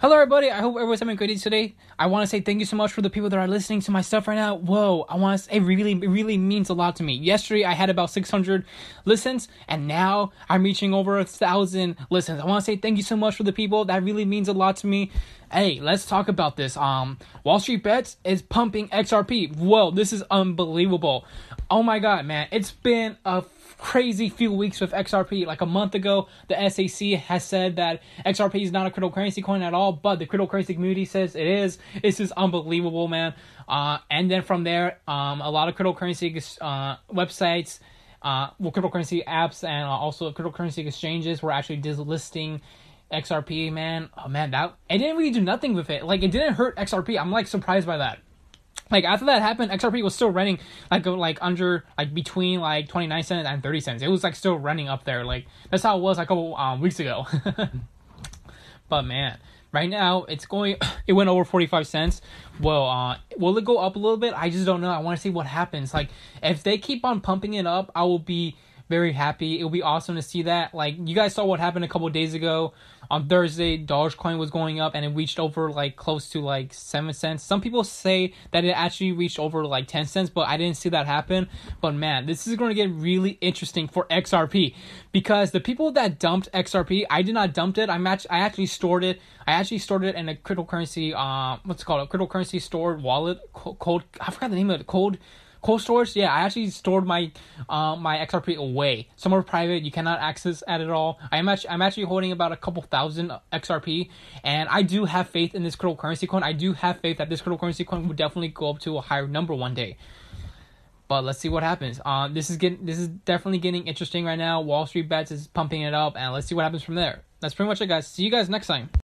Hello, everybody. I hope everyone's having a great day today. I want to say thank you so much for the people that are listening to my stuff right now. Whoa, I want to say it really, it really means a lot to me. Yesterday, I had about 600 listens, and now I'm reaching over a thousand listens. I want to say thank you so much for the people. That really means a lot to me. Hey, let's talk about this. Um, Wall Street Bets is pumping XRP. Whoa, this is unbelievable. Oh my god, man. It's been a crazy few weeks with XRP. Like a month ago, the SEC has said that XRP is not a cryptocurrency coin at all, but the cryptocurrency community says it is. This is unbelievable, man. Uh, and then from there, um, a lot of cryptocurrency uh, websites, uh, well, cryptocurrency apps, and also cryptocurrency exchanges were actually listing XRP, man. Oh man, that it didn't really do nothing with it. Like it didn't hurt XRP. I'm like surprised by that like after that happened, XRP was still running like like under like between like twenty nine cents and thirty cents. It was like still running up there. Like that's how it was like a couple um, weeks ago. but man, right now it's going. It went over forty five cents. Well, uh, will it go up a little bit? I just don't know. I want to see what happens. Like if they keep on pumping it up, I will be very happy. It would be awesome to see that. Like you guys saw what happened a couple days ago on Thursday. Dogecoin was going up and it reached over like close to like seven cents. Some people say that it actually reached over like ten cents, but I didn't see that happen. But man, this is going to get really interesting for XRP because the people that dumped XRP, I did not dump it. I match. I actually stored it. I actually stored it in a cryptocurrency. Uh, what's it called? A cryptocurrency stored wallet. Cold. I forgot the name of it. Cold cold storage yeah i actually stored my uh, my xrp away somewhere private you cannot access at it all i'm actually i'm actually holding about a couple thousand xrp and i do have faith in this cryptocurrency coin i do have faith that this cryptocurrency coin will definitely go up to a higher number one day but let's see what happens. Uh, this is getting this is definitely getting interesting right now. Wall Street Bets is pumping it up, and let's see what happens from there. That's pretty much it, guys. See you guys next time.